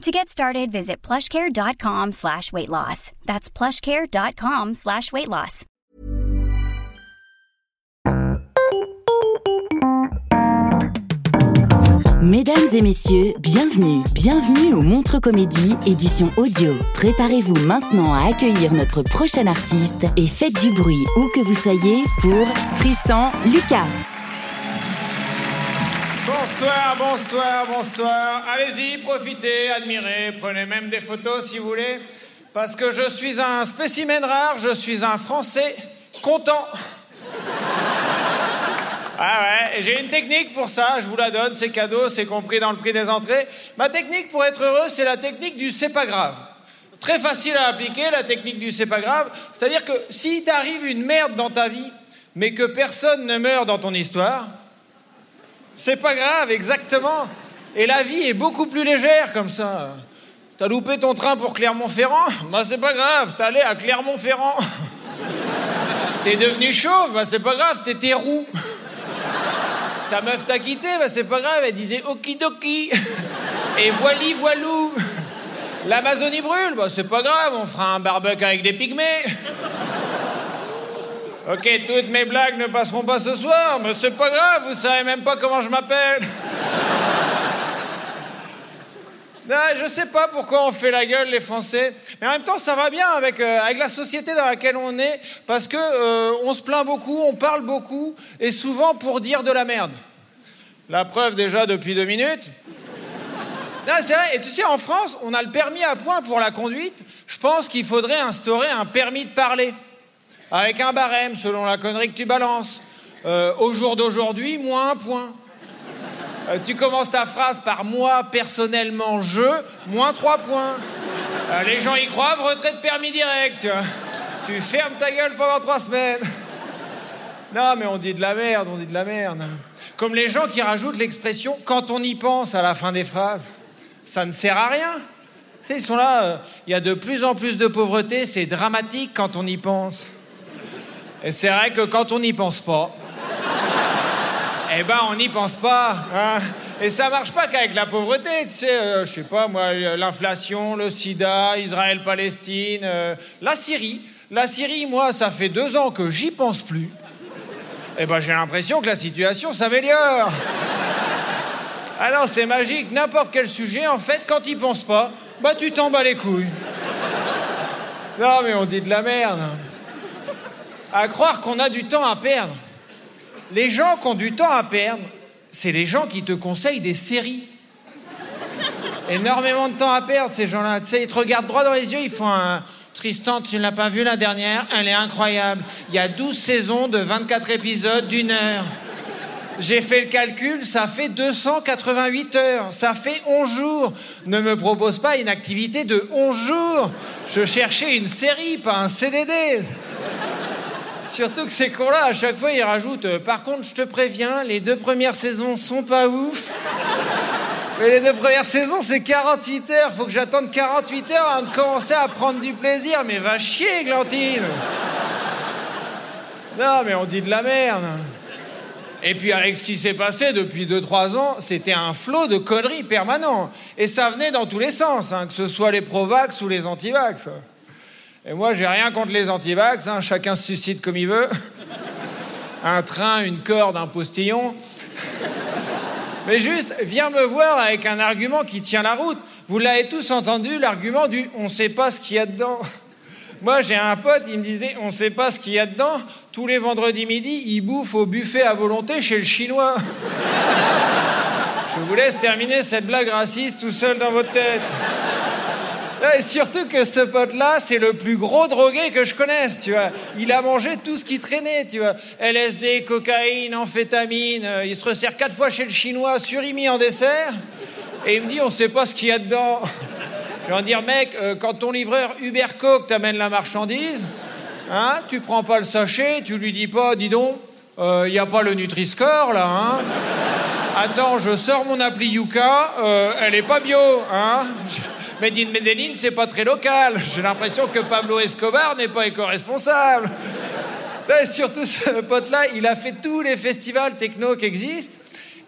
To get started, visit plushcare.com slash weight loss. That's plushcare.com slash weight loss. Mesdames et messieurs, bienvenue, bienvenue au Montre Comédie, édition audio. Préparez-vous maintenant à accueillir notre prochain artiste et faites du bruit où que vous soyez pour Tristan Lucas. Bonsoir, bonsoir, bonsoir. Allez-y, profitez, admirez, prenez même des photos si vous voulez. Parce que je suis un spécimen rare, je suis un Français content. Ah ouais, j'ai une technique pour ça, je vous la donne, c'est cadeau, c'est compris dans le prix des entrées. Ma technique pour être heureux, c'est la technique du c'est pas grave. Très facile à appliquer, la technique du c'est pas grave. C'est-à-dire que si t'arrive une merde dans ta vie, mais que personne ne meurt dans ton histoire, c'est pas grave, exactement. Et la vie est beaucoup plus légère comme ça. T'as loupé ton train pour Clermont-Ferrand? Bah c'est pas grave, t'es allé à Clermont-Ferrand. T'es devenu chauve Bah c'est pas grave, t'étais roux. Ta meuf t'a quitté Bah c'est pas grave, elle disait okidoki. Et voili voilou. L'Amazonie brûle Bah c'est pas grave, on fera un barbecue avec des pygmées. Ok, toutes mes blagues ne passeront pas ce soir, mais c'est pas grave, vous savez même pas comment je m'appelle. Non, je sais pas pourquoi on fait la gueule les Français, mais en même temps ça va bien avec, euh, avec la société dans laquelle on est, parce que euh, on se plaint beaucoup, on parle beaucoup, et souvent pour dire de la merde. La preuve déjà depuis deux minutes. Non, c'est vrai, et tu sais, en France, on a le permis à point pour la conduite. Je pense qu'il faudrait instaurer un permis de parler avec un barème selon la connerie que tu balances. Euh, au jour d'aujourd'hui, moins un point. Euh, tu commences ta phrase par moi personnellement je, moins trois points. Euh, les gens y croient, retraite permis direct. Tu, fermes ta gueule pendant trois semaines. Non, mais on dit de la merde, on dit de la merde. Comme les gens qui rajoutent l'expression quand on y pense à la fin des phrases. Ça ne sert à rien. Ils sont là, il y a de plus en plus de pauvreté, c'est dramatique quand on y pense. Et c'est vrai que quand on n'y pense pas, eh ben on n'y pense pas. Hein et ça marche pas qu'avec la pauvreté, tu sais, euh, je sais pas moi, l'inflation, le sida, Israël-Palestine, euh, la Syrie. La Syrie, moi, ça fait deux ans que j'y pense plus. Eh ben j'ai l'impression que la situation s'améliore. Alors c'est magique, n'importe quel sujet, en fait, quand il pense pas, bah tu t'en bats les couilles. Non mais on dit de la merde à croire qu'on a du temps à perdre. Les gens qui ont du temps à perdre, c'est les gens qui te conseillent des séries. Énormément de temps à perdre, ces gens-là. Tu sais, ils te regardent droit dans les yeux, ils font un. Tristan, tu ne l'as pas vu la dernière Elle est incroyable. Il y a 12 saisons de 24 épisodes d'une heure. J'ai fait le calcul, ça fait 288 heures. Ça fait 11 jours. Ne me propose pas une activité de 11 jours. Je cherchais une série, pas un CDD. Surtout que ces cons-là, à chaque fois, ils rajoutent euh, Par contre, je te préviens, les deux premières saisons sont pas ouf. Mais les deux premières saisons, c'est 48 heures. Faut que j'attende 48 heures avant de commencer à prendre du plaisir. Mais va chier, Glantine Non, mais on dit de la merde. Et puis avec ce qui s'est passé depuis 2-3 ans, c'était un flot de conneries permanent. Et ça venait dans tous les sens, hein, que ce soit les pro-vax ou les anti-vax. Et moi, j'ai rien contre les antivax, hein, chacun se suicide comme il veut. Un train, une corde, un postillon. Mais juste, viens me voir avec un argument qui tient la route. Vous l'avez tous entendu, l'argument du on sait pas ce qu'il y a dedans. Moi, j'ai un pote, il me disait, on sait pas ce qu'il y a dedans. Tous les vendredis midi, il bouffe au buffet à volonté chez le chinois. Je vous laisse terminer cette blague raciste tout seul dans votre tête. Surtout que ce pote-là, c'est le plus gros drogué que je connaisse, tu vois. Il a mangé tout ce qui traînait, tu vois. LSD, cocaïne, amphétamine. Euh, il se resserre quatre fois chez le chinois, surimi en dessert. Et il me dit, on sait pas ce qu'il y a dedans. Je vais dire, mec, euh, quand ton livreur Uber Coke t'amène la marchandise, hein, tu prends pas le sachet, tu lui dis pas, dis donc, il euh, n'y a pas le Nutri-Score là, hein. Attends, je sors mon appli Yuka, elle est pas bio, hein. Made in Medellin, c'est pas très local. J'ai l'impression que Pablo Escobar n'est pas éco-responsable. surtout, ce pote-là, il a fait tous les festivals techno qui existent.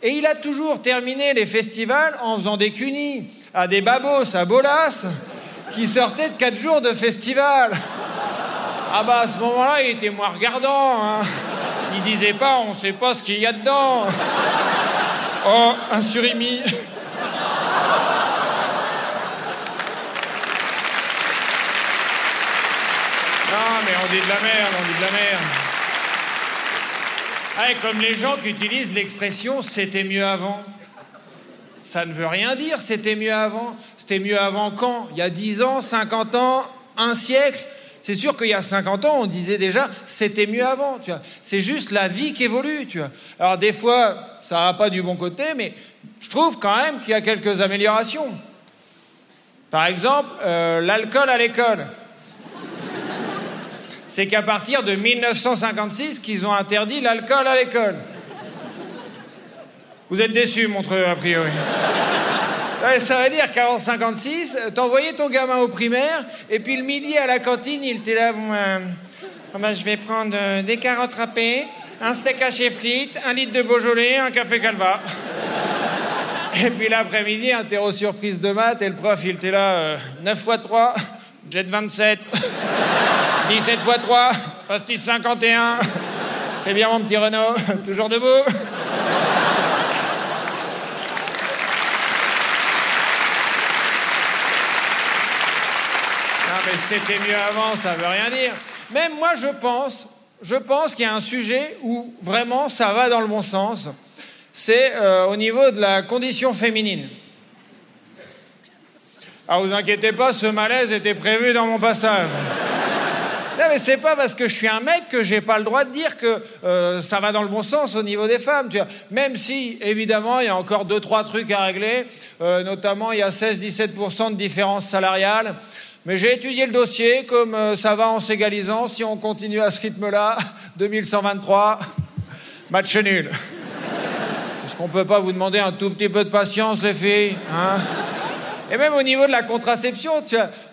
Et il a toujours terminé les festivals en faisant des cunis à des babos à Bolas qui sortaient de 4 jours de festival. Ah bah à ce moment-là, il était moins regardant. Hein. Il disait pas, on sait pas ce qu'il y a dedans. Oh, un surimi. Non, mais on dit de la merde, on dit de la merde. Ah, comme les gens qui utilisent l'expression c'était mieux avant. Ça ne veut rien dire, c'était mieux avant. C'était mieux avant quand? Il y a 10 ans, 50 ans, un siècle? C'est sûr qu'il y a 50 ans, on disait déjà c'était mieux avant. C'est juste la vie qui évolue. Tu vois. Alors des fois, ça va pas du bon côté, mais je trouve quand même qu'il y a quelques améliorations. Par exemple, euh, l'alcool à l'école c'est qu'à partir de 1956 qu'ils ont interdit l'alcool à l'école. Vous êtes déçus, Montreux, a priori. ça veut dire qu'avant 56, t'envoyais ton gamin au primaire, et puis le midi à la cantine, il était là, bon, euh, ben, je vais prendre euh, des carottes râpées, un steak haché frites, un litre de Beaujolais, un café calva. Et puis l'après-midi, interro surprise de maths, et le prof, il était là, 9 x 3, jet 27. 17 x 3, pastis 51. C'est bien mon petit Renault, toujours debout. Non mais c'était mieux avant, ça veut rien dire. Même moi je pense, je pense qu'il y a un sujet où vraiment ça va dans le bon sens. C'est euh, au niveau de la condition féminine. Alors vous inquiétez pas, ce malaise était prévu dans mon passage. Non, mais c'est pas parce que je suis un mec que j'ai pas le droit de dire que euh, ça va dans le bon sens au niveau des femmes. Tu vois. Même si, évidemment, il y a encore deux, trois trucs à régler. Euh, notamment, il y a 16-17% de différence salariale. Mais j'ai étudié le dossier, comme euh, ça va en s'égalisant. Si on continue à ce rythme-là, 2123, match nul. Est-ce qu'on peut pas vous demander un tout petit peu de patience, les filles hein? Et même au niveau de la contraception,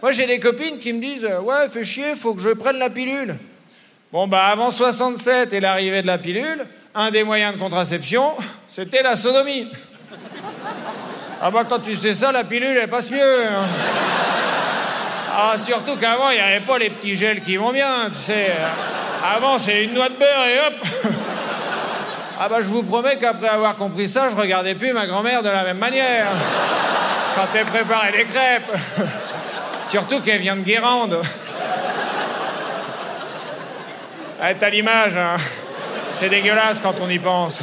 moi j'ai des copines qui me disent Ouais, fais chier, faut que je prenne la pilule. Bon, bah avant 67 et l'arrivée de la pilule, un des moyens de contraception, c'était la sodomie. Ah bah quand tu sais ça, la pilule, elle passe mieux. Hein. Ah, surtout qu'avant, il n'y avait pas les petits gels qui vont bien, tu sais. Avant, c'est une noix de beurre et hop Ah bah je vous promets qu'après avoir compris ça, je regardais plus ma grand-mère de la même manière quand elle préparait les crêpes. Surtout qu'elle vient de Guérande. Ah, t'as l'image, hein. C'est dégueulasse quand on y pense.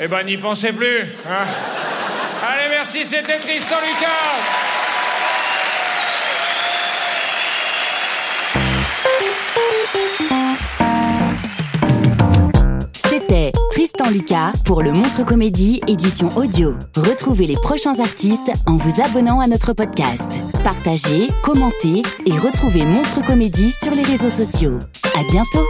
Eh ben, n'y pensez plus, hein. Allez, merci, c'était Tristan Lucas. Lucas pour le Montre Comédie édition audio. Retrouvez les prochains artistes en vous abonnant à notre podcast. Partagez, commentez et retrouvez Montre Comédie sur les réseaux sociaux. À bientôt!